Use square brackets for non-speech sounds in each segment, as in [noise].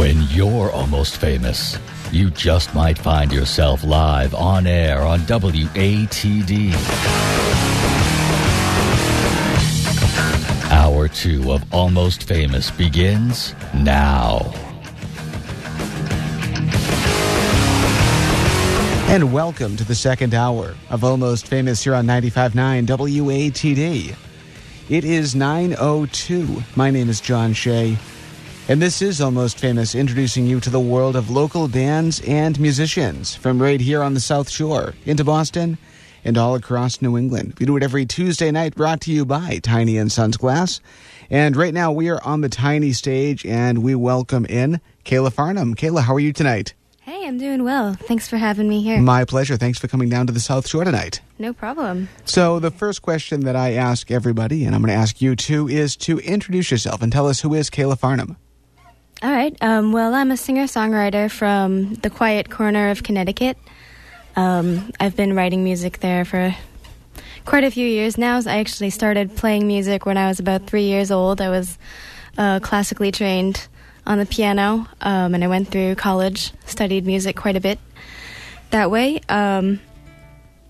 When you're almost famous, you just might find yourself live on air on WATD. Hour two of Almost Famous begins now. And welcome to the second hour of Almost Famous here on 95.9 WATD. It is 9.02. My name is John Shea. And this is Almost Famous, introducing you to the world of local bands and musicians from right here on the South Shore into Boston and all across New England. We do it every Tuesday night, brought to you by Tiny and Sons Glass. And right now we are on the Tiny stage and we welcome in Kala Farnham. Kala, how are you tonight? Hey, I'm doing well. Thanks for having me here. My pleasure. Thanks for coming down to the South Shore tonight. No problem. So, the first question that I ask everybody, and I'm going to ask you too, is to introduce yourself and tell us who is Kala Farnham. All right. Um, well, I'm a singer songwriter from the quiet corner of Connecticut. Um, I've been writing music there for quite a few years now. I actually started playing music when I was about three years old. I was uh, classically trained on the piano, um, and I went through college, studied music quite a bit that way. Um,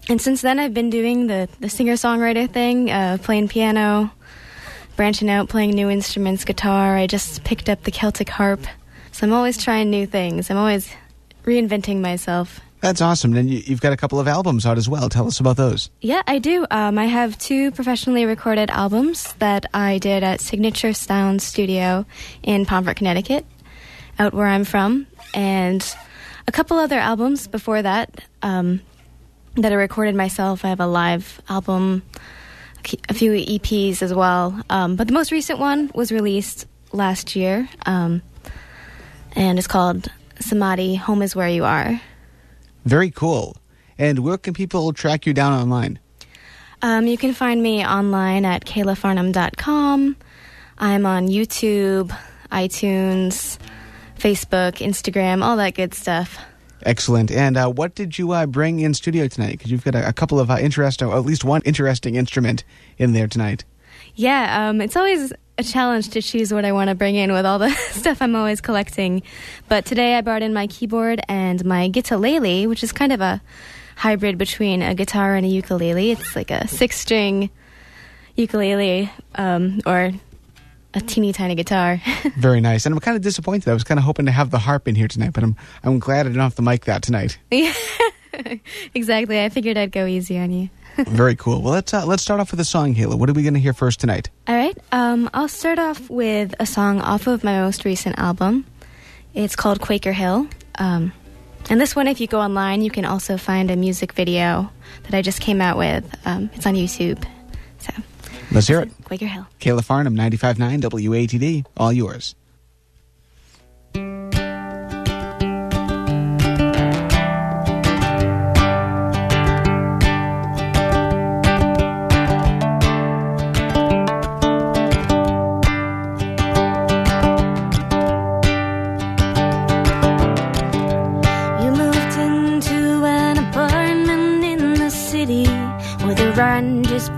and since then, I've been doing the, the singer songwriter thing, uh, playing piano, branching out, playing new instruments, guitar. I just picked up the Celtic harp. So I'm always trying new things. I'm always reinventing myself. That's awesome. And you, have got a couple of albums out as well. Tell us about those. Yeah, I do. Um, I have two professionally recorded albums that I did at Signature Sound Studio in Pomfret, Connecticut, out where I'm from, and a couple other albums before that um, that I recorded myself. I have a live album, a few EPs as well. Um, but the most recent one was released last year, um, and it's called Samadhi Home is Where You Are. Very cool. And where can people track you down online? Um, you can find me online at kalafarnham.com. I'm on YouTube, iTunes, Facebook, Instagram, all that good stuff. Excellent. And uh, what did you uh, bring in studio tonight? Because you've got a, a couple of uh, interesting, at least one interesting instrument in there tonight. Yeah, um, it's always a challenge to choose what I want to bring in with all the [laughs] stuff I'm always collecting. But today I brought in my keyboard and my guitar-lele, which is kind of a hybrid between a guitar and a ukulele. It's like a six-string ukulele um, or a teeny tiny guitar. [laughs] Very nice. And I'm kind of disappointed. I was kind of hoping to have the harp in here tonight, but I'm I'm glad I didn't have to mic that tonight. [laughs] Yeah, exactly. I figured I'd go easy on you. [laughs] Very cool. Well, let's uh, let's start off with a song, Kala. What are we going to hear first tonight? All right. Um, I'll start off with a song off of my most recent album. It's called Quaker Hill. Um, and this one, if you go online, you can also find a music video that I just came out with. Um, it's on YouTube. So let's hear it. Quaker Hill. Kala Farnham, 95.9 WATD. All yours.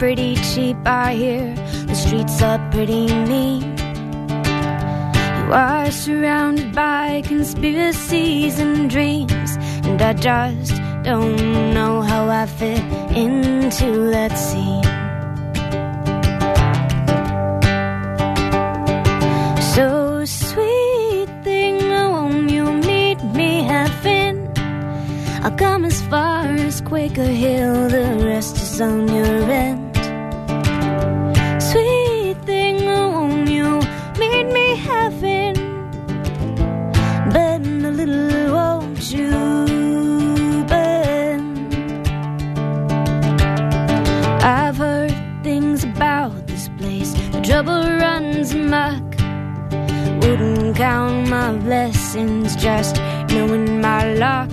pretty cheap, I hear. The streets are pretty mean. You are surrounded by conspiracies and dreams, and I just don't know how I fit into that scene. So sweet thing, won't you meet me halfway? I'll come as far as Quaker Hill, the rest is on your end. My blessings, just knowing my luck.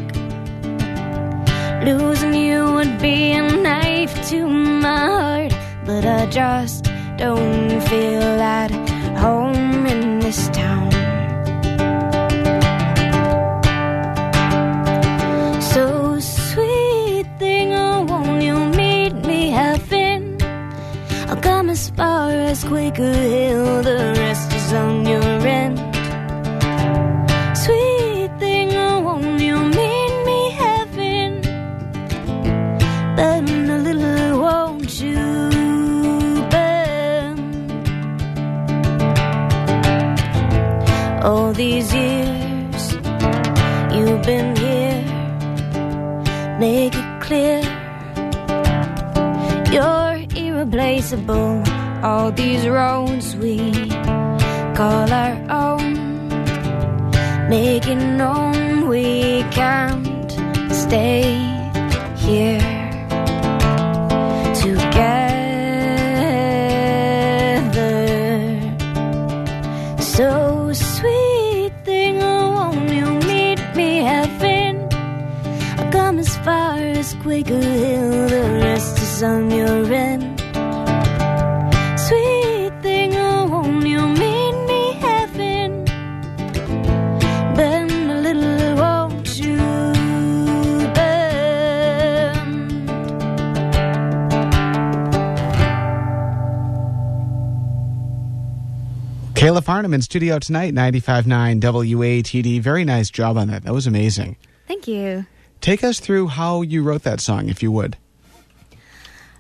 Losing you would be a knife to my heart, but I just don't feel at home in this town. So sweet thing, oh, won't you meet me halfway? I'll come as far as Quaker Hill, these years you've been here. Make it clear you're irreplaceable. All these roads we call our own, make it known we can't stay here together. Is on your end. Sweet thing, oh, won't you meet me heaven? Bend a little, won't you bend? Kala Farnham in studio tonight, 95.9 WATD. Very nice job on that. That was amazing. Thank you. Take us through how you wrote that song, if you would.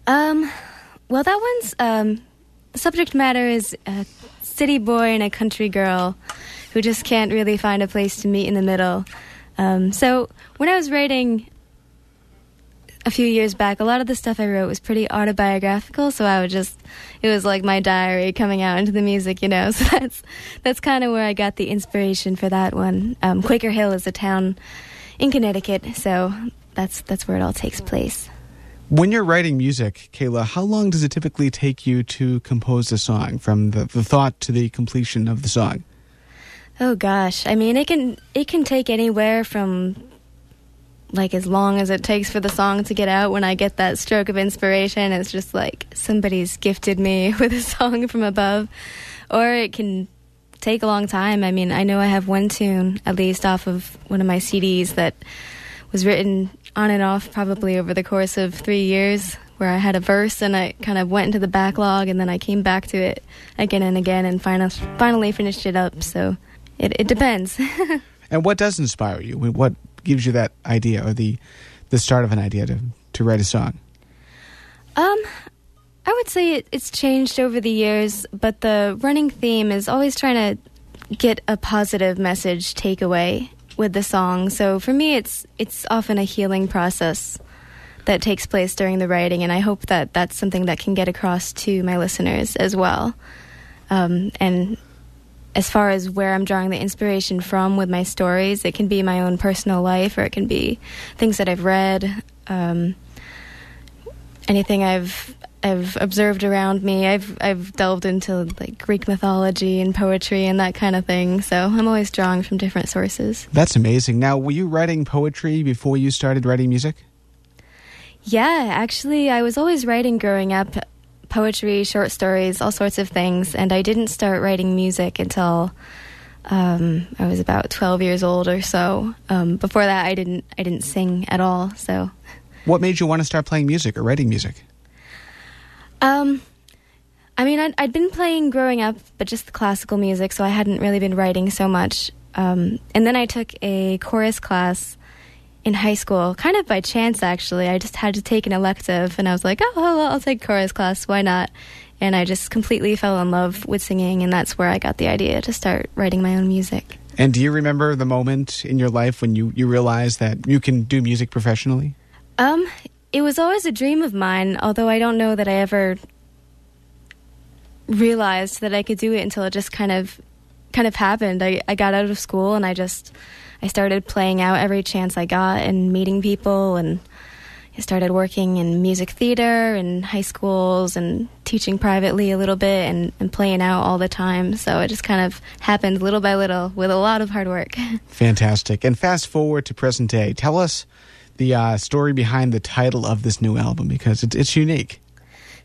Um, well, that one's um, subject matter is a city boy and a country girl who just can't really find a place to meet in the middle. Um, so when I was writing a few years back, a lot of the stuff I wrote was pretty autobiographical. So I would just, it was like my diary coming out into the music, you know. [laughs] So that's that's kind of where I got the inspiration for that one. Um, Quaker Hill is a town in Connecticut, so that's that's where it all takes place. When you're writing music, Kala, how long does it typically take you to compose a song from the, the thought to the completion of the song? Oh gosh, I mean it can it can take anywhere from like as long as it takes for the song to get out when I get that stroke of inspiration it's just like somebody's gifted me [laughs] with a song from above or it can take a long time. I mean, I know I have one tune at least off of one of my CDs that was written on and off probably over the course of 3 years where I had a verse and I kind of went into the backlog and then I came back to it again and again and final, finally finished it up. So it, it depends. [laughs] And what does inspire you? What gives you that idea or the the start of an idea to, to write a song? Um, I would say it, it's changed over the years, but the running theme is always trying to get a positive message takeaway with the song. So for me, it's it's often a healing process that takes place during the writing, and I hope that that's something that can get across to my listeners as well. Um, and as far as where I'm drawing the inspiration from with my stories, it can be my own personal life, or it can be things that I've read, um, anything I've I've observed around me. I've I've delved into like Greek mythology and poetry and that kind of thing. So I'm always drawing from different sources. That's amazing. Now, were you writing poetry before you started writing music? Yeah, actually, I was always writing growing up poetry, short stories, all sorts of things. And I didn't start writing music until um, I was about 12 years old or so. Um, before that, I didn't I didn't sing at all. So, What made you want to start playing music or writing music? Um, I mean, I'd, I'd been playing growing up, but just the classical music, so I hadn't really been writing so much. Um, and then I took a chorus class in high school, kind of by chance, actually. I just had to take an elective, and I was like, oh, well, I'll take chorus class. Why not? And I just completely fell in love with singing, and that's where I got the idea to start writing my own music. And do you remember the moment in your life when you, you realized that you can do music professionally? Um, it was always a dream of mine, although I don't know that I ever realized that I could do it until it just kind of kind of happened. I, I got out of school and I just I started playing out every chance I got and meeting people and I started working in music theater and high schools and teaching privately a little bit and, and playing out all the time. So it just kind of happened little by little with a lot of hard work. [laughs] Fantastic. And fast forward to present day. Tell us the uh, story behind the title of this new album because it's, it's unique.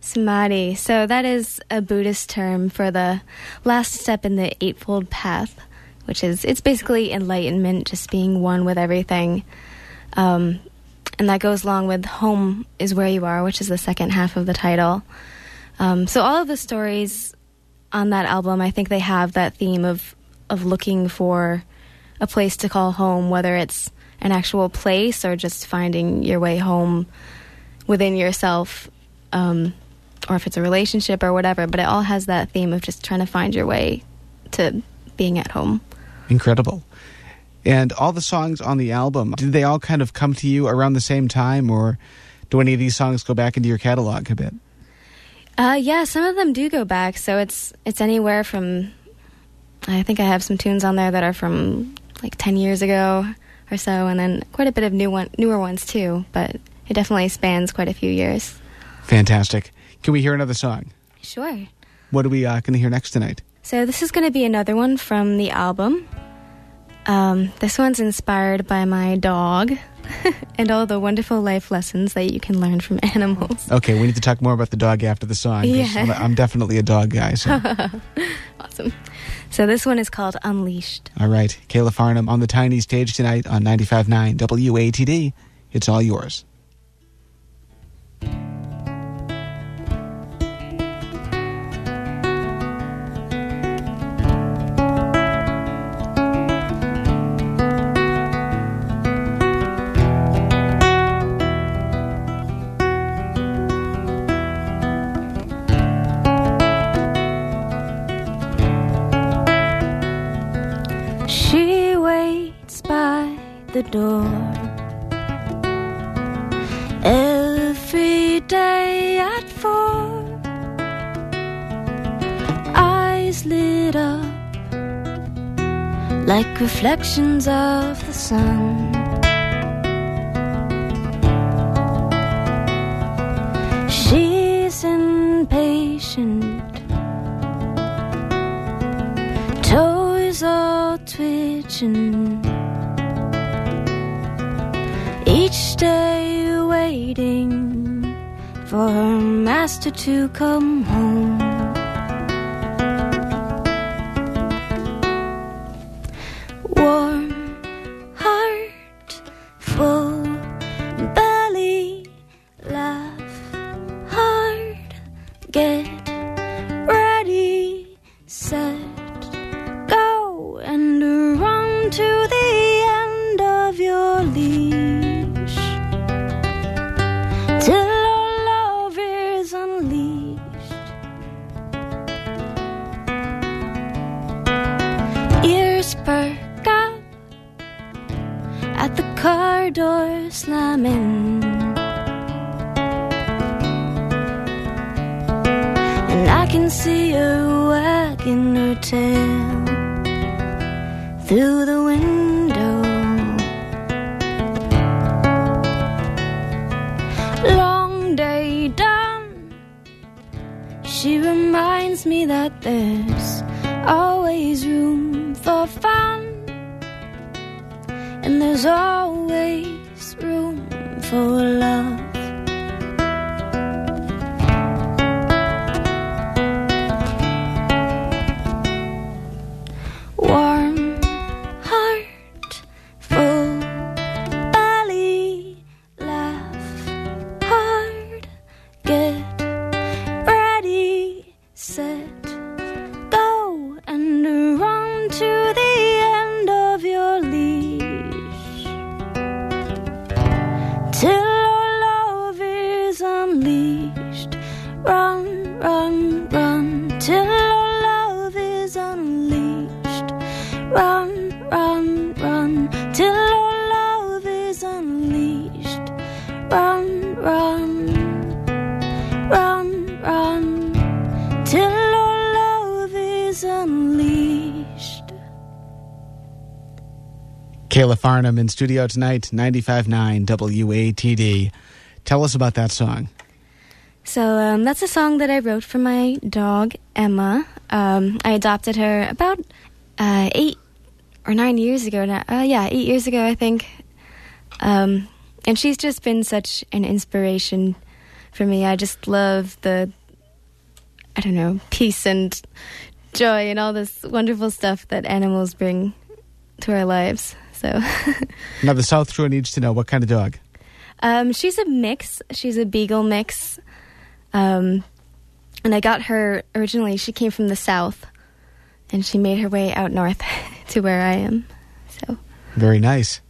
Samadhi. So that is a Buddhist term for the last step in the Eightfold Path, which is it's basically enlightenment, just being one with everything. Um, and that goes along with home is where you are, which is the second half of the title. Um, so all of the stories on that album, I think they have that theme of of looking for a place to call home, whether it's an actual place or just finding your way home within yourself, um, or if it's a relationship or whatever. But it all has that theme of just trying to find your way to being at home. Incredible. And all the songs on the album, did they all kind of come to you around the same time, or do any of these songs go back into your catalog a bit? Uh, yeah, some of them do go back. So it's it's anywhere from. I think I have some tunes on there that are from like ten years ago or so, and then quite a bit of new one, newer ones too. But it definitely spans quite a few years. Fantastic. Can we hear another song? Sure. What are we uh, going to hear next tonight? So this is going to be another one from the album. Um, this one's inspired by my dog [laughs] and all the wonderful life lessons that you can learn from [laughs] animals. Okay, we need to talk more about the dog after the song. Yeah. I'm, I'm definitely a dog guy. So. [laughs] Awesome. So this one is called Unleashed. all right, Kala Farnham on the tiny stage tonight on 95.9 WATD. It's all yours. Door every day at four. Eyes lit up like reflections of the sun. She's impatient toes all twitching. Each day waiting for her master to come home. Kala Farnham in studio tonight, 95.9 WATD. Tell us about that song. So um, that's a song that I wrote for my dog Emma. Um, I adopted her about uh, eight or nine years ago now. Uh, yeah, eight years ago, I think. Um, and she's just been such an inspiration for me. I just love the, I don't know, peace and joy and all this wonderful stuff that animals bring to our lives. So. [laughs] Now, the South Shore needs to know what kind of dog. Um, she's a mix. She's a beagle mix. Um, and I got her originally. She came from the south, and she made her way out north [laughs] to where I am. So Very nice.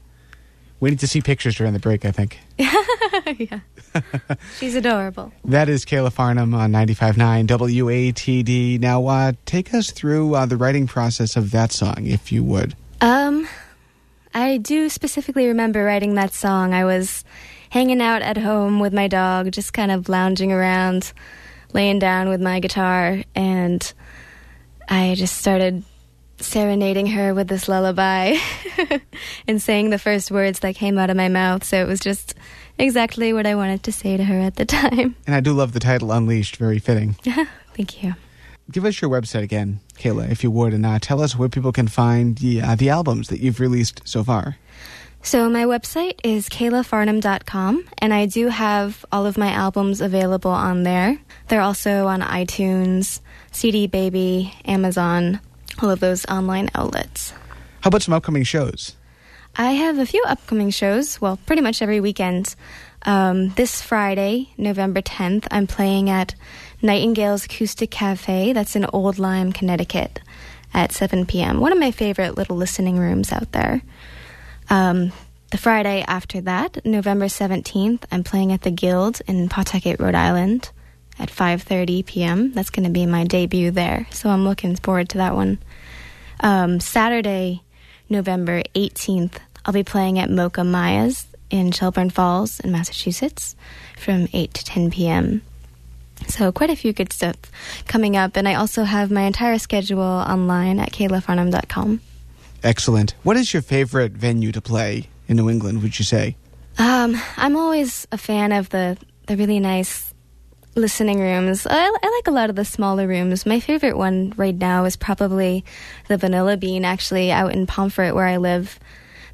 We need to see pictures during the break, I think. [laughs] yeah, she's adorable. That is Kala Farnham on 95.9 WATD. Now, uh, take us through uh, the writing process of that song, if you would. Um, I do specifically remember writing that song. I was hanging out at home with my dog, just kind of lounging around, laying down with my guitar, and I just started serenading her with this lullaby [laughs] and saying the first words that came out of my mouth. So it was just exactly what I wanted to say to her at the [laughs] time. And I do love the title Unleashed, very fitting. [laughs] Thank you. Give us your website again, Kala, if you would, and uh, tell us where people can find the, uh, the albums that you've released so far. So my website is kalafarnham.com, and I do have all of my albums available on there. They're also on iTunes, CD Baby, Amazon, all of those online outlets. How about some upcoming shows? I have a few upcoming shows, well, pretty much every weekend. Um, this Friday, November 10th, I'm playing at Nightingale's Acoustic Cafe. That's in Old Lyme, Connecticut, at 7 p.m. One of my favorite little listening rooms out there. Um, the Friday after that, November 17th, I'm playing at the Guild in Pawtucket, Rhode Island at 5:30 p.m. That's going to be my debut there, so I'm looking forward to that one. Um, Saturday, November 18th, I'll be playing at Mocha Maya's in Shelburne Falls in Massachusetts from 8 to 10 p.m. So quite a few good stuff coming up, and I also have my entire schedule online at kalafarnham.com. Excellent. What is your favorite venue to play in New England, would you say? Um, I'm always a fan of the, the really nice listening rooms. I, I, like a lot of the smaller rooms. My favorite one right now is probably the Vanilla Bean, actually, out in Pomfret, where I live.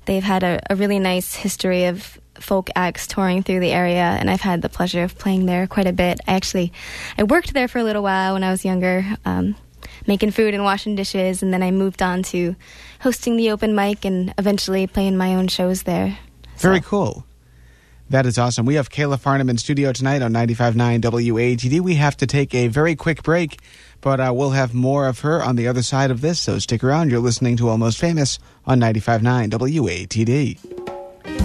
They've had a, a really nice history of folk acts touring through the area, and I've had the pleasure of playing there quite a bit. I actually I worked there for a little while when I was younger, um, making food and washing dishes, and then I moved on to hosting the open mic and eventually playing my own shows there. So. Very cool. That is awesome. We have Kala Farnham in studio tonight on 95.9 WATD. We have to take a very quick break, but uh, we'll have more of her on the other side of this, so stick around. You're listening to Almost Famous on 95.9 WATD.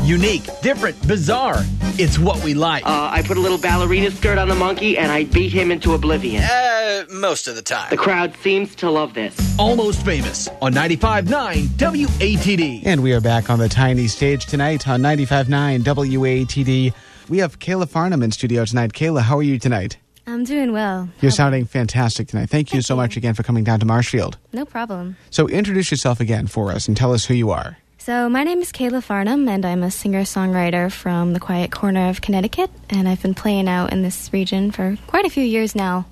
Unique, different, bizarre. It's what we like. Uh, I put a little ballerina skirt on the monkey and I beat him into oblivion. Uh, most of the time. The crowd seems to love this. Almost famous on 95.9 WATD. And we are back on the tiny stage tonight on 95.9 WATD. We have Kala Farnham in studio tonight. Kala, how are you tonight? I'm doing well. You're sounding fantastic tonight. Thank you so much again for coming down to Marshfield. No problem. So introduce yourself again for us and tell us who you are. So, my name is Kala Farnham, and I'm a singer songwriter from the quiet corner of Connecticut. And I've been playing out in this region for quite a few years now.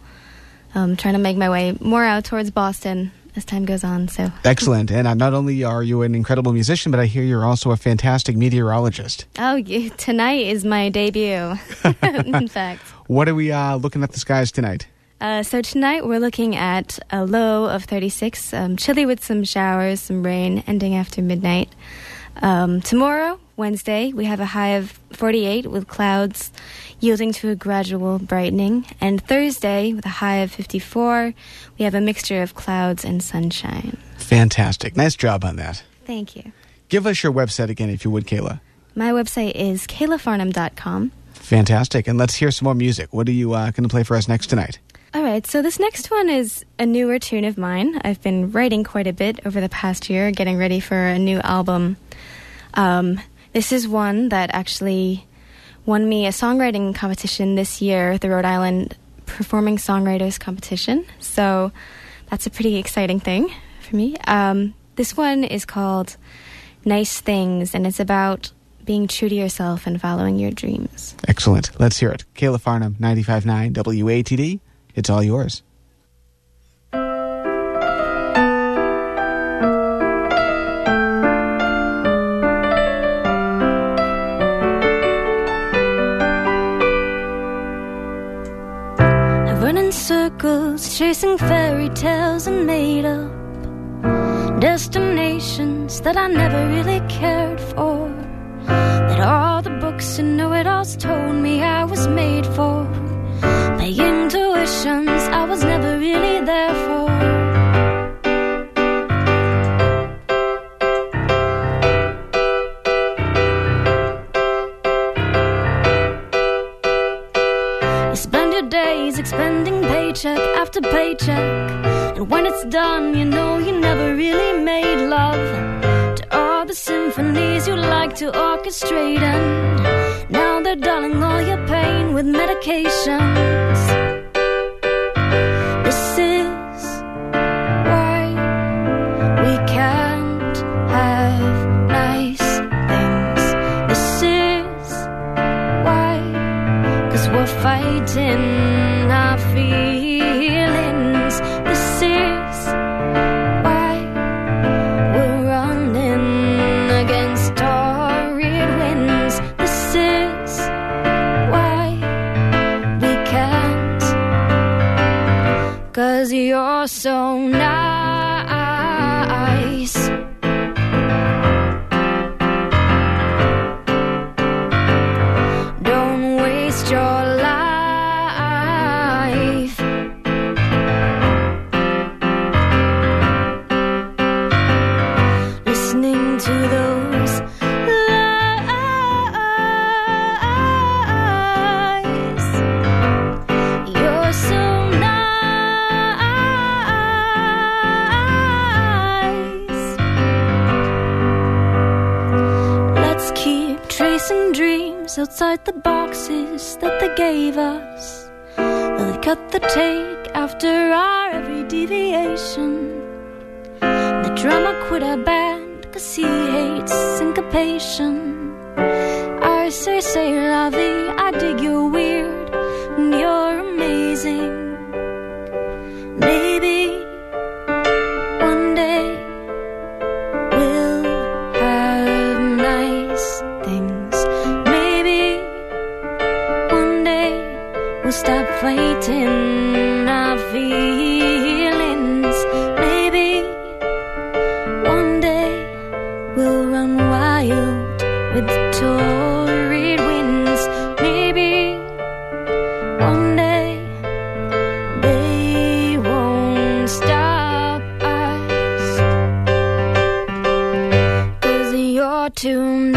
Um, trying to make my way more out towards Boston as time goes on. So [laughs] excellent. And uh, not only are you an incredible musician, but I hear you're also a fantastic meteorologist. Oh, you, tonight is my debut. [laughs] in [laughs] fact, what are we uh, looking at the skies tonight? Uh, so tonight we're looking at a low of 36, um, chilly with some showers, some rain, ending after midnight. Um, tomorrow, Wednesday, we have a high of 48 with clouds yielding to a gradual brightening. And Thursday, with a high of 54, we have a mixture of clouds and sunshine. Fantastic. Nice job on that. Thank you. Give us your website again, if you would, Kala. My website is kalafarnham.com. Fantastic. And let's hear some more music. What are you uh, going to play for us next tonight? All right, so this next one is a newer tune of mine. I've been writing quite a bit over the past year, getting ready for a new album. Um, this is one that actually won me a songwriting competition this year, the Rhode Island Performing Songwriters Competition. So that's a pretty exciting thing for me. Um, this one is called Nice Things, and it's about being true to yourself and following your dreams. Excellent. Let's hear it. Kala Farnham, 95.9 WATD. It's all yours. I've run in circles, chasing fairy tales and made up destinations that I never really cared for. That all the books and know it alls told me I was made for paying I was never really there for. You spend your days expending paycheck after paycheck, and when it's done, you know you never really made love. To all the symphonies you like to orchestrate, and now they're dulling all your pain with medications. Fighting our feelings. You're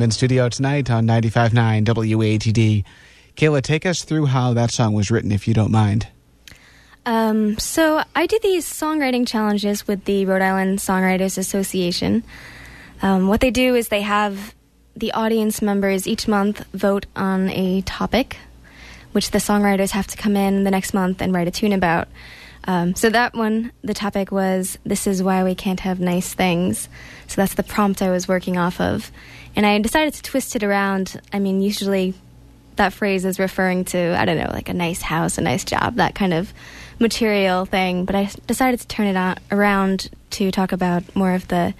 In studio tonight on 95.9 WATD. Kala, take us through how that song was written, if you don't mind. Um, so I do these songwriting challenges with the Rhode Island Songwriters Association. Um, what they do is they have the audience members each month vote on a topic, which the songwriters have to come in the next month and write a tune about. Um, so that one, the topic was "This is why we can't have nice things." So that's the prompt I was working off of, and I decided to twist it around. I mean, usually that phrase is referring to I don't know, like a nice house, a nice job, that kind of material thing. But I decided to turn it on, around to talk about more of the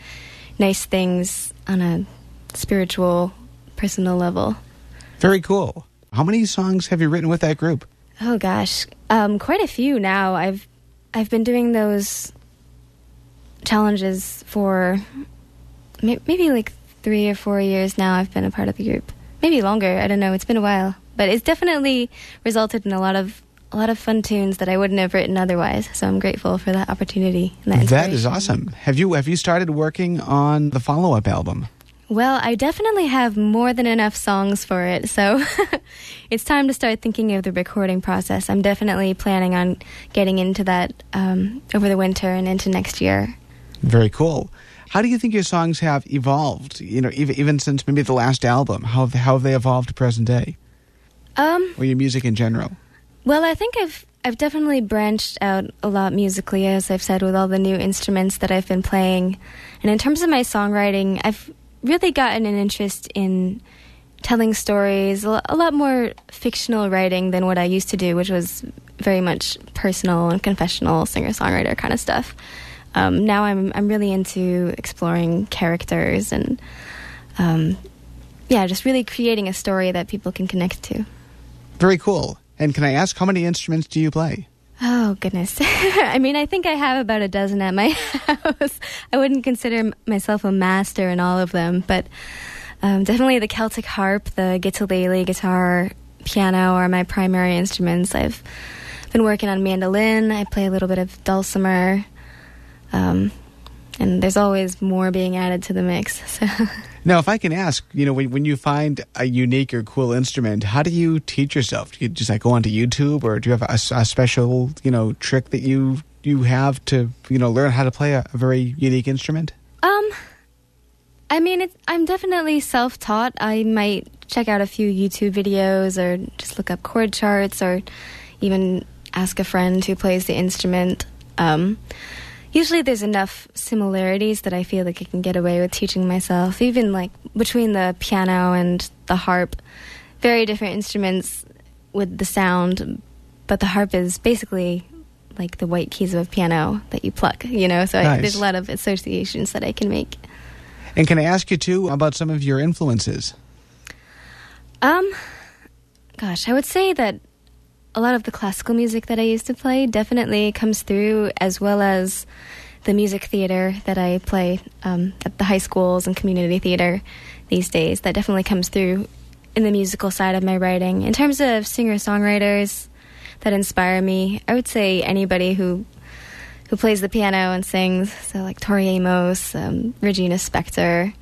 nice things on a spiritual, personal level. Very cool. How many songs have you written with that group? Oh gosh, um, quite a few now. I've I've been doing those challenges for maybe like three or four years now. I've been a part of the group, maybe longer. I don't know. It's been a while, but it's definitely resulted in a lot of a lot of fun tunes that I wouldn't have written otherwise. So I'm grateful for that opportunity. That, That is awesome. Have you have you started working on the follow up album? Well, I definitely have more than enough songs for it, so [laughs] it's time to start thinking of the recording process. I'm definitely planning on getting into that um, over the winter and into next year. Very cool. How do you think your songs have evolved? You know, even even since maybe the last album, how have, how have they evolved to present day, Um, or your music in general? well, I think I've I've definitely branched out a lot musically, as I've said, with all the new instruments that I've been playing. And in terms of my songwriting, I've really gotten an interest in telling stories, a a lot more fictional writing than what I used to do, which was very much personal and confessional singer songwriter kind of stuff. Um, now I'm I'm really into exploring characters and um, yeah, just really creating a story that people can connect to. Very cool. And can I ask how many instruments do you play? Oh goodness! [laughs] I mean, I think I have about a dozen at my [laughs] house. I wouldn't consider myself a master in all of them, but um, definitely the Celtic harp, the guitarlele, guitar, piano are my primary instruments. I've been working on mandolin. I play a little bit of dulcimer, um, and there's always more being added to the mix. So. [laughs] Now, if I can ask, you know, when, when you find a unique or cool instrument, how do you teach yourself? Do you just like go onto YouTube, or do you have a, a special, you know, trick that you you have to, you know, learn how to play a, a very unique instrument? Um, I mean, it's, I'm definitely self-taught. I might check out a few YouTube videos or just look up chord charts or even ask a friend who plays the instrument. Um, usually there's enough similarities that I feel like I can get away with teaching myself, even like between the piano and the harp. Very different instruments with the sound, but the harp is basically like the white keys of a piano that you pluck, you know? So I, there's a lot of associations that I can make. And can I ask you too about some of your influences? Um, gosh, I would say that a lot of the classical music that I used to play definitely comes through, as well as the music theater that I play um, at the high schools and community theater these days. That definitely comes through in the musical side of my writing. In terms of singer songwriters that inspire me, I would say anybody who who plays the piano and sings. So like Tori Amos, um, Regina Spektor.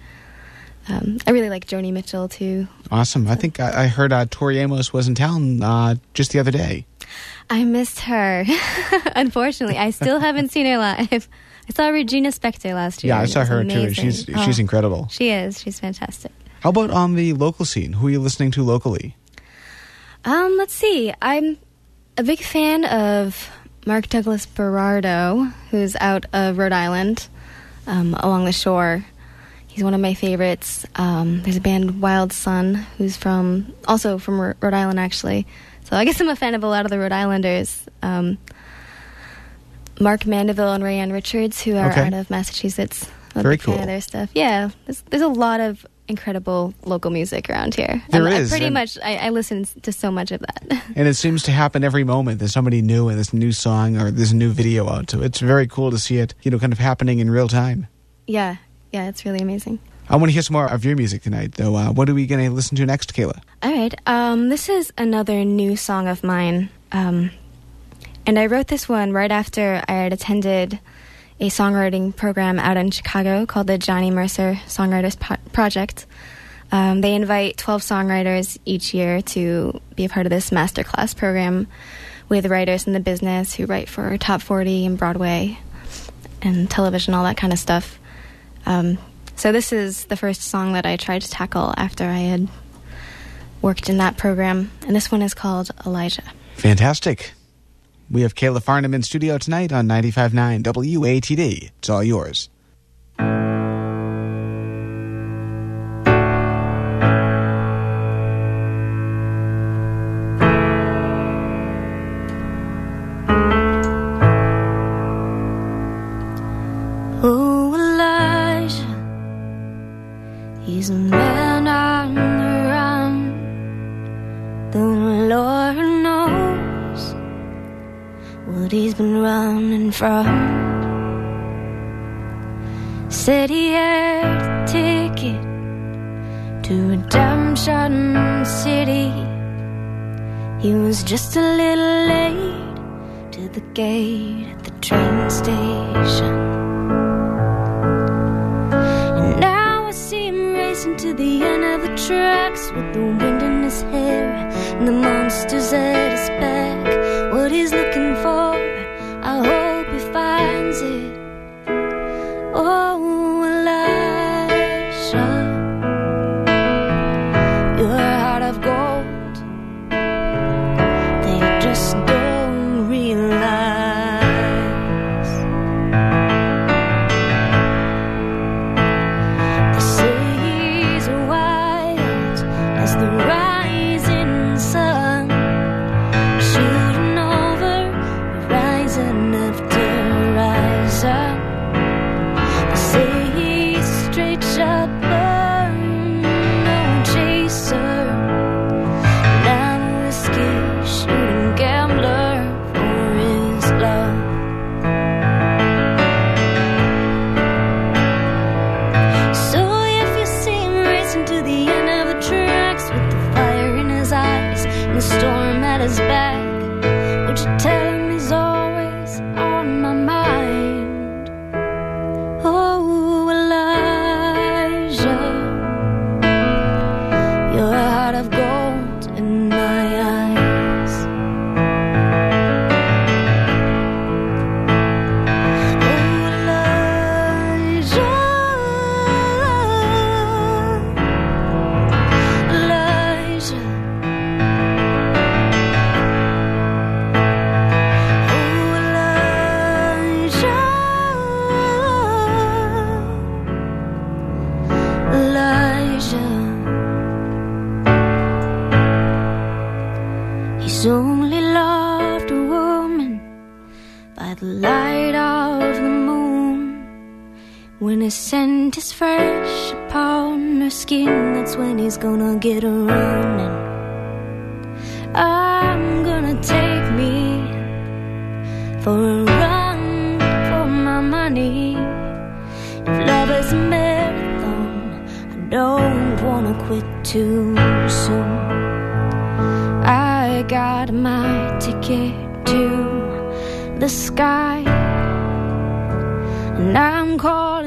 Um, I really like Joni Mitchell too. Awesome. I think I, I heard uh, Tori Amos was in town uh, just the other day. I missed her. [laughs] Unfortunately, I still haven't seen her live. I saw Regina Spektor last year. Yeah, I saw her too. amazing. She's Oh, she's incredible. She is. She's fantastic. How about on the local scene? Who are you listening to locally? Um, let's see. I'm a big fan of Mark Douglas Berardo, who's out of Rhode Island, um, along the shore. He's one of my favorites. Um, there's a band Wild Sun, who's from also from R- Rhode Island, actually. So I guess I'm a fan of a lot of the Rhode Islanders. Um, Mark Mandeville and Raianne Richards, who are Okay. out of Massachusetts. I'm Very fan cool. of their stuff. Yeah, there's, there's a lot of incredible local music around here. There I'm- I pretty much, I, I listen to so much of that. [laughs] And it seems to happen every moment. There's somebody new and this new song or this new video out. So it's very cool to see it, you know, kind of happening in real time. yeah, yeah, it's really amazing. I want to hear some more of your music tonight, though. Uh, what are we going to listen to next, Kala? All right, um, this is another new song of mine. Um, and I wrote this one right after I had attended a songwriting program out in Chicago called the Johnny Mercer Songwriters Po- Project. Um, they invite 12 songwriters each year to be a part of this masterclass program with writers in the business who write for Top 40 and Broadway and television, all that kind of stuff. Um, so this is the first song that I tried to tackle after I had worked in that program, and this one is called Elijah. Fantastic. We have Kala Farnham in studio tonight on 95.9 WATD. It's all yours. Ticket to Redemption City. He was just a little late to the gate at the train station. And now I see him racing to the end of the tracks with the wind in his hair and the monsters at his back. What he's looking for, I hope he finds it. Oh,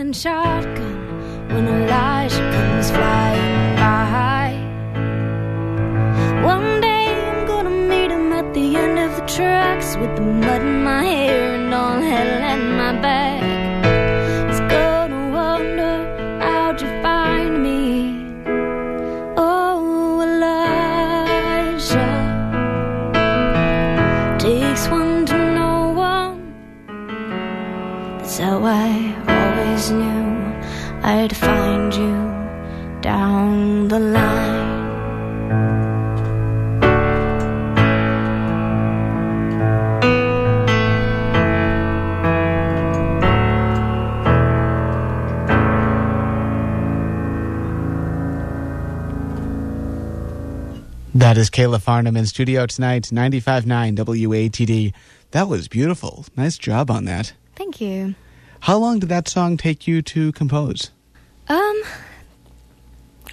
calling shotgun when Elijah comes flying by. One day I'm gonna meet him at the end of the tracks with the mud in my That is Kala Farnham in studio tonight, 95.9 WATD. That was beautiful. Nice job on that. Thank you. How long did that song take you to compose? Um,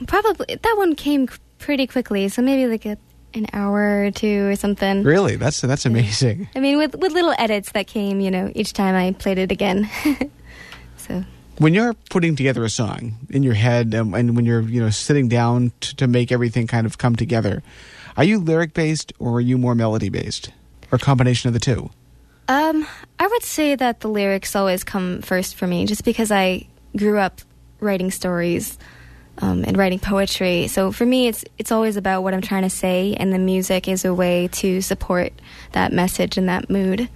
probably that one came pretty quickly, so maybe like a, an hour or two or something. Really? That's that's amazing. I mean, with with little edits that came, you know, each time I played it again. [laughs] so When you're putting together a song in your head and when you're, you know, sitting down to make everything kind of come together, are you lyric based or are you more melody based? Or a combination of the two? Um, I would say that the lyrics always come first for me, just because I grew up writing stories um, and writing poetry. So for me, it's it's always about what I'm trying to say, and the music is a way to support that message and that mood.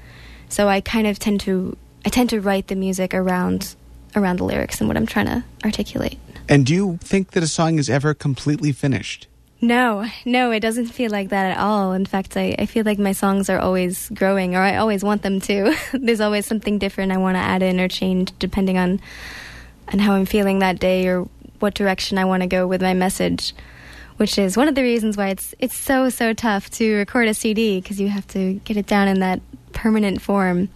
So I kind of tend to I tend to write the music around around the lyrics and what I'm trying to articulate. And do you think that a song is ever completely finished? No, no, it doesn't feel like that at all. In fact, I, I feel like my songs are always growing, or I always want them to. [laughs] There's always something different I want to add in or change depending on on how I'm feeling that day or what direction I want to go with my message. Which is one of the reasons why it's it's so so tough to record a CD because you have to get it down in that permanent form.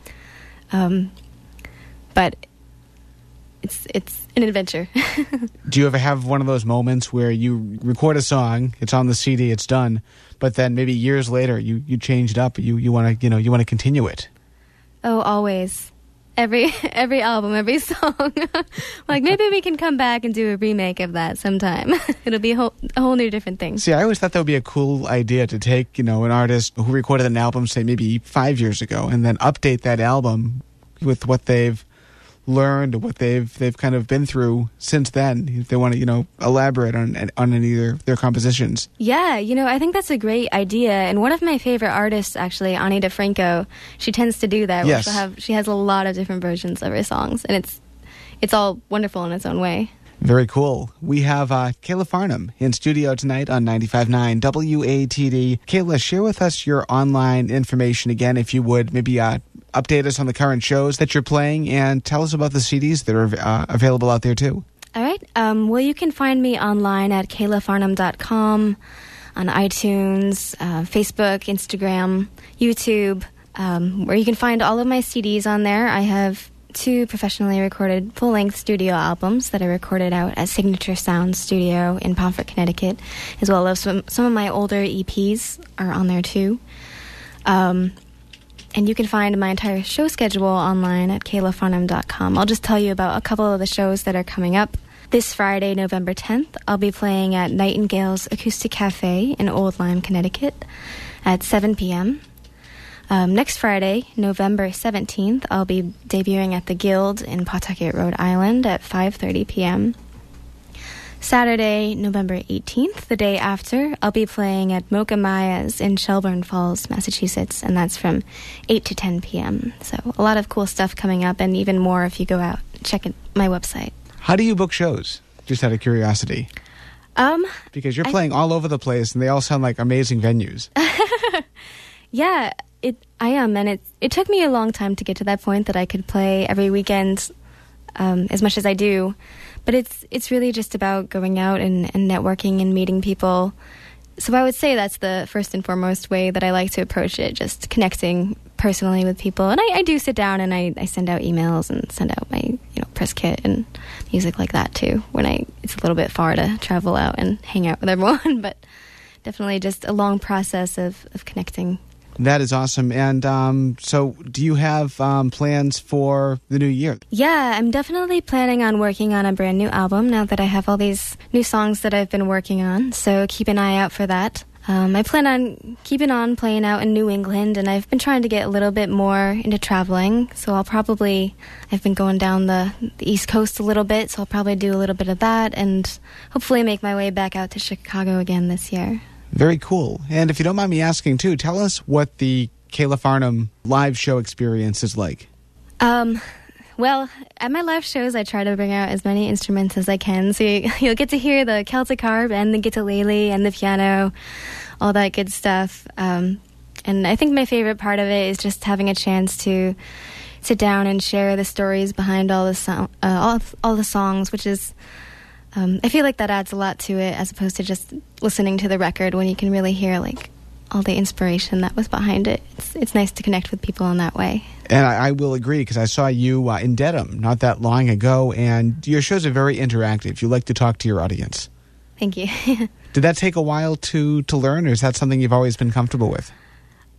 Um, but it's it's an adventure. [laughs] Do you ever have one of those moments where you record a song, it's on the CD, it's done, but then maybe years later you, you change it up, you, you want to you know you want to continue it? Oh, always. Every [laughs] every album, every song. [laughs] like maybe we can come back and do a remake of that sometime. It'll be a whole, a whole new different thing. See, I always thought that would be a cool idea to take you know an artist who recorded an album, say maybe five years ago, and then update that album with what they've learned, what they've they've kind of been through since then. If they want to you know elaborate on on any of their, their compositions. Yeah, you know, I think that's a great idea. And one of my favorite artists, actually, Ani DiFranco, she tends to do that. Yes. have she has a lot of different versions of her songs, and it's it's all wonderful in its own way. Very cool. We have uh, Kala Farnham in studio tonight on 95.9 WATD. Kala, share with us your online information again, if you would. Maybe uh, update us on the current shows that you're playing and tell us about the CDs that are uh, available out there too. All right. Um, well, you can find me online at kalafarnham.com, on iTunes, uh, Facebook, Instagram, YouTube, um, where you can find all of my CDs on there. I have two professionally recorded full length studio albums that I recorded out at Signature Sound Studio in Pomfret, Connecticut, as well as some, some of my older EPs are on there too. Um, and you can find my entire show schedule online at kalafarnham.com. I'll just tell you about a couple of the shows that are coming up. This Friday, November 10th, I'll be playing at Nightingale's Acoustic Cafe in Old Lyme, Connecticut at 7 p.m. Um, next Friday, November 17th, I'll be debuting at the Guild in Pawtucket, Rhode Island at 5:30 p.m. Saturday, November 18th, the day after, I'll be playing at Mocha Maya's in Shelburne Falls, Massachusetts, and that's from 8 to 10 p.m. So, a lot of cool stuff coming up, and even more if you go out check it, my website. How do you book shows? Just out of curiosity. Um, Because you're I- playing all over the place and they all sound like amazing venues. [laughs] yeah, it I am, and it it took me a long time to get to that point that I could play every weekend um, as much as I do. But it's it's really just about going out and, and networking and meeting people. So I would say that's the first and foremost way that I like to approach it, just connecting personally with people. And I, I do sit down and I, I send out emails and send out my you know press kit and music like that too. When I it's a little bit far to travel out and hang out with everyone, [laughs] but definitely just a long process of, of connecting. That is awesome. And um, so, do you have um, plans for the new year? Yeah, I'm definitely planning on working on a brand new album now that I have all these new songs that I've been working on. So keep an eye out for that. Um, I plan on keeping on playing out in New England, and I've been trying to get a little bit more into traveling. So I'll probably, I've been going down the, the East Coast a little bit, so I'll probably do a little bit of that and hopefully make my way back out to Chicago again this year. Very cool. And if you don't mind me asking, too, tell us what the Kala Farnham live show experience is like. Um, well, at my live shows, I try to bring out as many instruments as I can. So you, [laughs] will get to hear the Celtic harp and the guitarlele and the piano, all that good stuff. Um, and I think my favorite part of it is just having a chance to sit down and share the stories behind all the so- uh, all, all the songs, which is um, I feel like that adds a lot to it as opposed to just listening to the record when you can really hear like all the inspiration that was behind it. It's, it's nice to connect with people in that way. And I, I will agree because I saw you uh, in Dedham not that long ago, and your shows are very interactive. You like to talk to your audience. Thank you. [laughs] Did that take a while to to learn, or is that something you've always been comfortable with?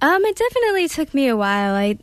Um, it definitely took me a while. I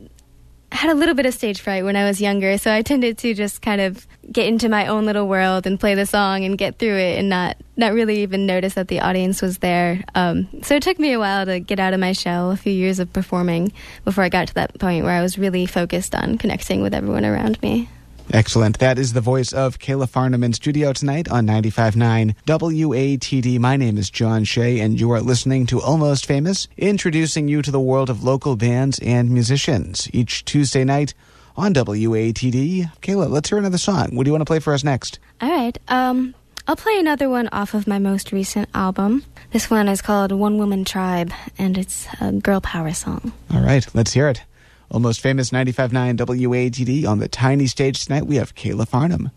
had a little bit of stage fright when I was younger, so I tended to just kind of get into my own little world and play the song and get through it and not not really even notice that the audience was there. Um, so it took me a while to get out of my shell, a few years of performing before I got to that point where I was really focused on connecting with everyone around me. Excellent. That is the voice of Kala Farnham in studio tonight on 95.9 WATD. My name is John Shea, and you are listening to Almost Famous, introducing you to the world of local bands and musicians each Tuesday night on WATD. Kala, let's hear another song. What do you want to play for us next? All right. Um, I'll play another one off of my most recent album. This one is called One Woman Tribe, and it's a girl power song. All right, let's hear it. Almost famous 95.9 WATD on the tiny stage tonight. We have Kala Farnham.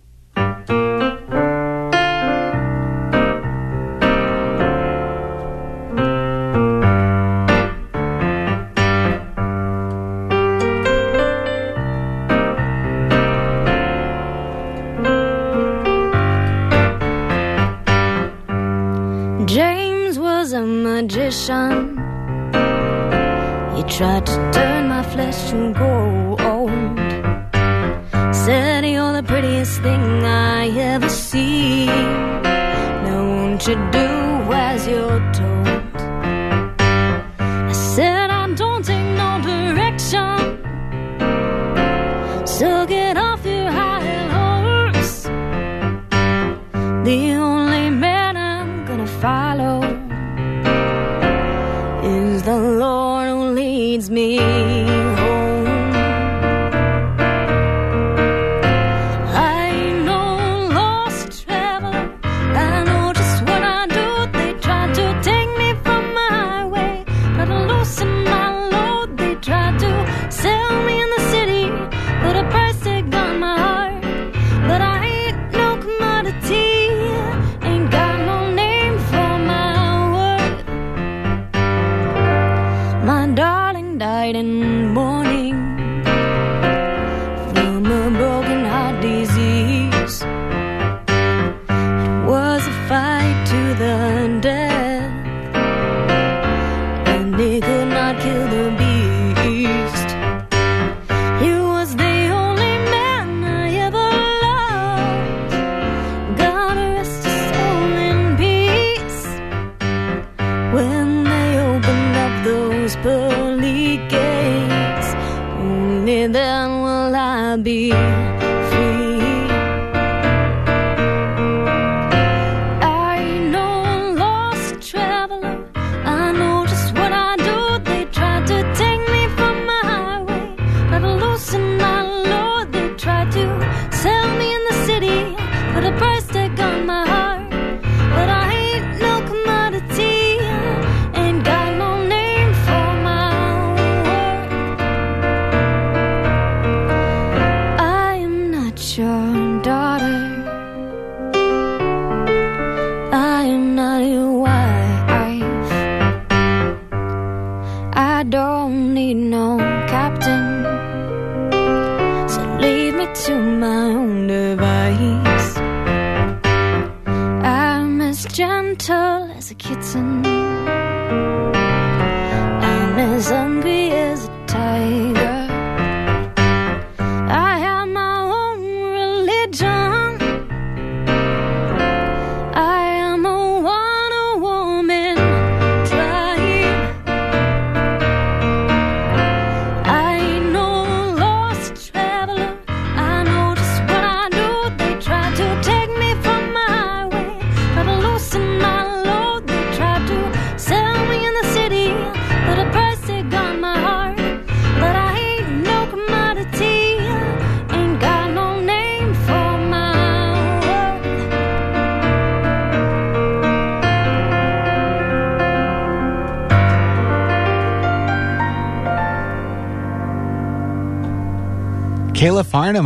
James was a magician. He tried to flesh to gold. Said you're the prettiest thing I ever see. Now won't you do as you're told? I said I don't take no direction. So get off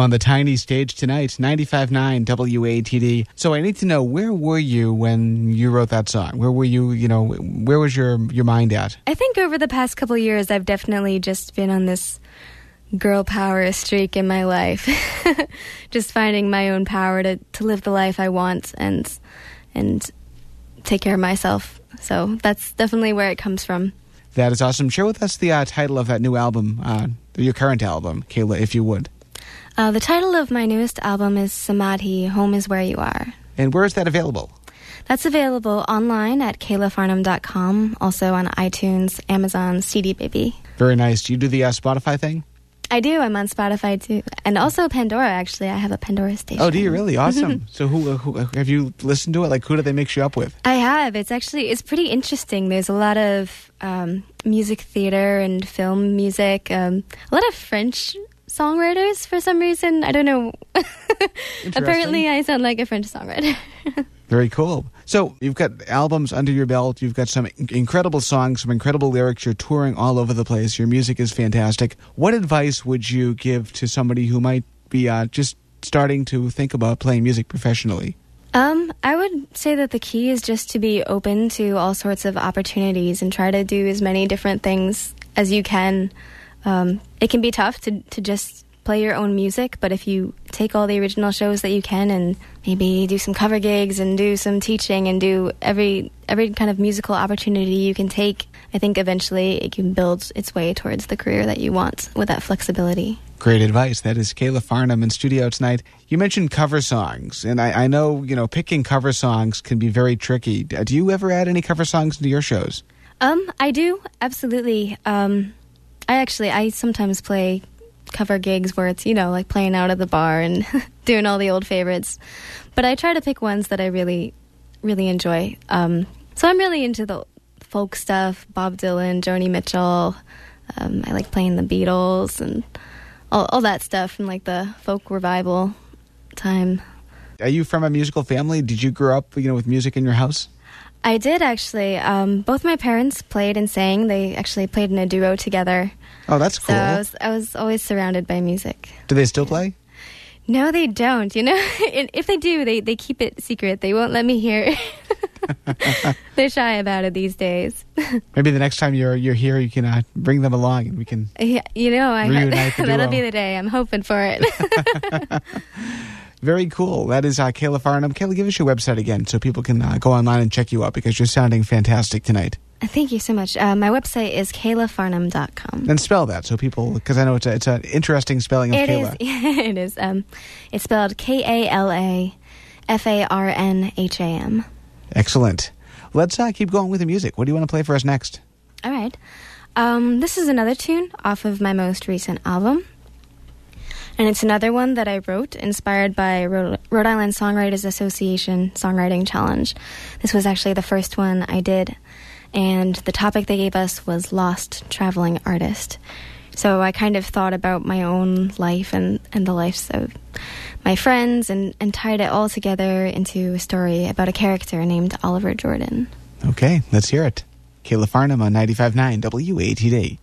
On the tiny stage tonight, 95.9 WATD. So I need to know, where were you when you wrote that song? Where were you, you know, where was your, your mind at? I think over the past couple years, I've definitely just been on this girl power streak in my life. [laughs] just finding my own power to, to live the life I want and and take care of myself. So that's definitely where it comes from. That is awesome. Share with us the uh, title of that new album, uh, your current album, Kala, if you would. Uh, the title of my newest album is Samadhi, Home is Where You Are. And where is that available? That's available online at kalafarnham.com, also on iTunes, Amazon, CD Baby. Very nice. Do you do the uh, Spotify thing? I do. I'm on Spotify too, and also Pandora. Actually, I have a Pandora station. Oh, do you really? Awesome. [laughs] so who, who have you listened to it? Like, who do they mix you up with? I have. It's actually it's pretty interesting. There's a lot of um, music theater and film music. Um, a lot of French songwriters for some reason. I don't know. [laughs] Apparently, I sound like a French songwriter. [laughs] Very cool. So you've got albums under your belt. You've got some incredible songs, some incredible lyrics. You're touring all over the place. Your music is fantastic. What advice would you give to somebody who might be uh, just starting to think about playing music professionally? Um, I would say that the key is just to be open to all sorts of opportunities and try to do as many different things as you can. Um, it can be tough to to just play your own music, but if you take all the original shows that you can and maybe do some cover gigs and do some teaching and do every every kind of musical opportunity you can take, I think eventually it can build its way towards the career that you want with that flexibility. Great advice. That is Kala Farnham in studio tonight. You mentioned cover songs, and I, I know you know picking cover songs can be very tricky. Uh, Do you ever add any cover songs into your shows? Um, I do absolutely. Um, I actually I sometimes play cover gigs where it's you know like playing out at the bar and [laughs] doing all the old favorites, but I try to pick ones that I really, really enjoy. Um, so I'm really into the folk stuff: Bob Dylan, Joni Mitchell. Um, I like playing the Beatles and all, all that stuff and like the folk revival time. Are you from a musical family? Did you grow up, you know, with music in your house? I did actually. Um, both my parents played and sang. They actually played in a duo together. Oh, that's cool. So I was, I was always surrounded by music. Do they still play? No, they don't. You know, [laughs] if they do, they they keep it secret. They won't let me hear. [laughs] They're shy about it these days. [laughs] Maybe the next time you're you're here, you can uh, bring them along, and we can. Yeah, you know, I that'll be the day. I'm hoping for it. Very cool. That is uh, Kala Farnham. Kala, give us your website again so people can uh, go online and check you out because you're sounding fantastic tonight. Thank you so much. Uh, my website is kalafarnham.com. And spell that so people, because I know it's a, it's an interesting spelling of It is. Kala. [laughs] it is. Um, it's spelled K A L A F A R N H A M. Excellent. Let's uh, keep going with the music. What do you want to play for us next? All right. Um, this is another tune off of my most recent album. And it's another one that I wrote, inspired by Rhode, Island Songwriters Association Songwriting Challenge. This was actually the first one I did, and the topic they gave us was Lost Traveling Artist. So I kind of thought about my own life and, and the lives of my friends and, and tied it all together into a story about a character named Oliver Jordan. Okay, let's hear it. Kala Farnham on 95.9 WATD.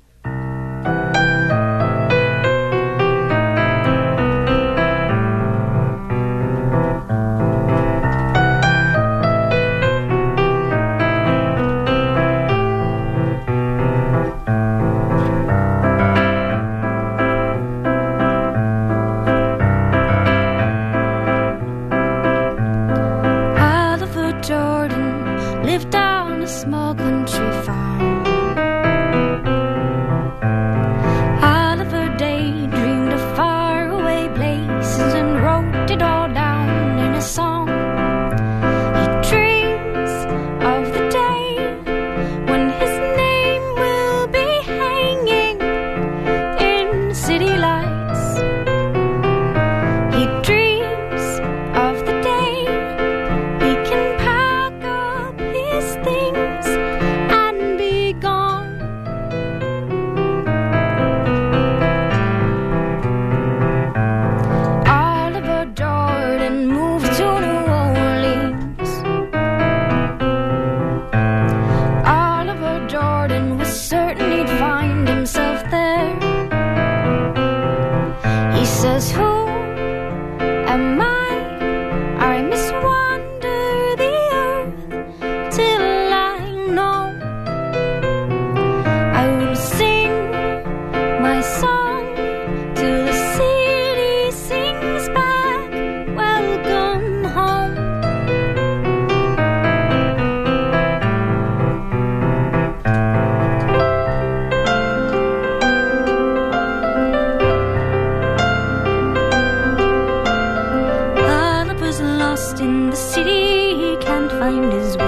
Can't find his way.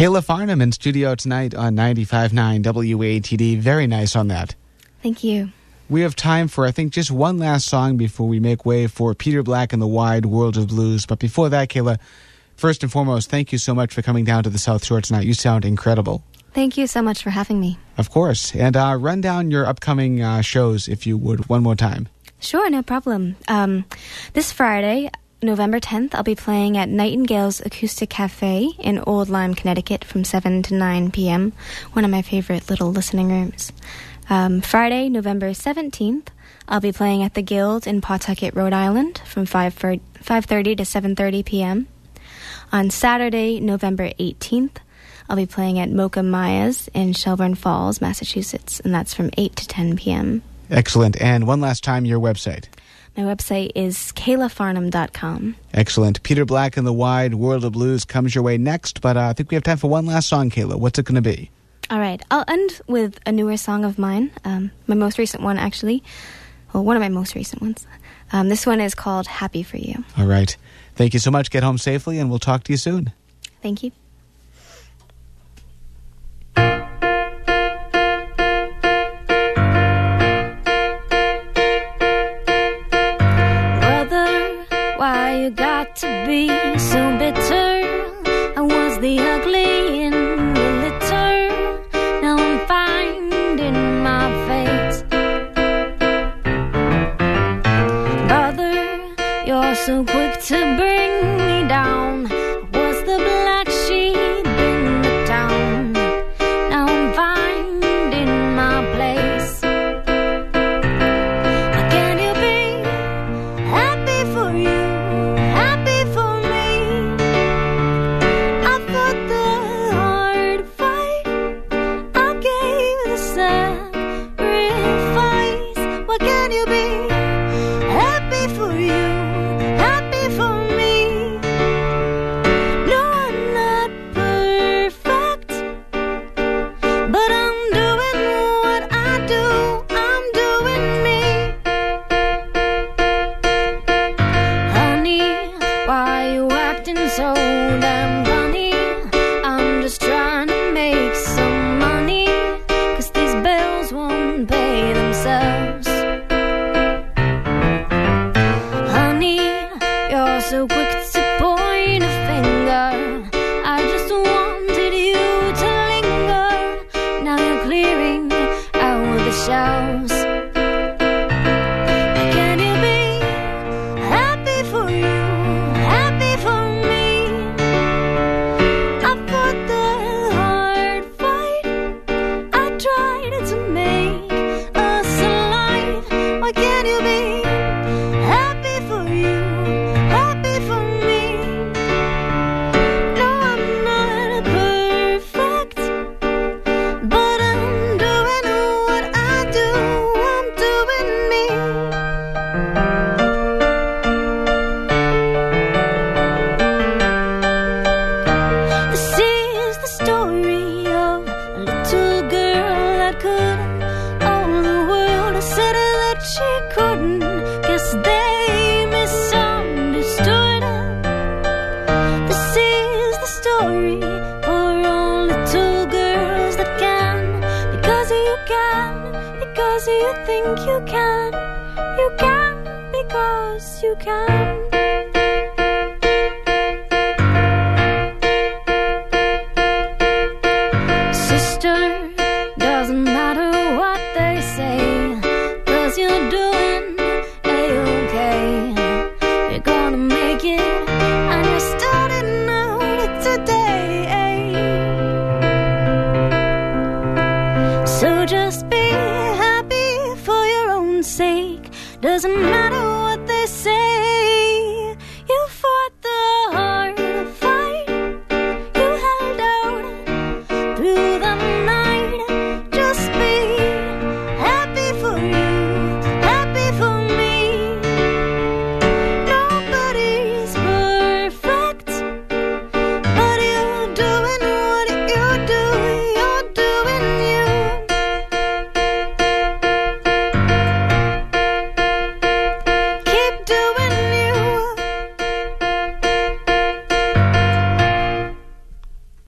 Kala Farnham in studio tonight on 95.9 WATD. Very nice on that. Thank you. We have time for, I think, just one last song before we make way for Peter Black and the Wide World of Blues. But before that, Kala, first and foremost, thank you so much for coming down to the South Shore tonight. You sound incredible. Thank you so much for having me. Of course. And uh, run down your upcoming uh, shows, if you would, one more time. Sure, no problem. Um, this Friday, November 10th, I'll be playing at Nightingale's Acoustic Cafe in Old Lyme, Connecticut from 7 to 9 p.m., one of my favorite little listening rooms. Um, Friday, November 17th, I'll be playing at the Guild in Pawtucket, Rhode Island from 5 for, 5.30 to 7.30 p.m. On Saturday, November 18th, I'll be playing at Mocha Maya's in Shelburne Falls, Massachusetts, and that's from 8 to 10 p.m. Excellent. And one last time, your website. My website is kalafarnham.com. Excellent. Peter Black and the Wide World of Blues comes your way next, but uh, I think we have time for one last song, Kala. What's it going to be? All right, I'll end with a newer song of mine, um, my most recent one, actually. Well, one of my most recent ones. Um, this one is called Happy for You. All right. Thank you so much. Get home safely, and we'll talk to you soon. Thank you.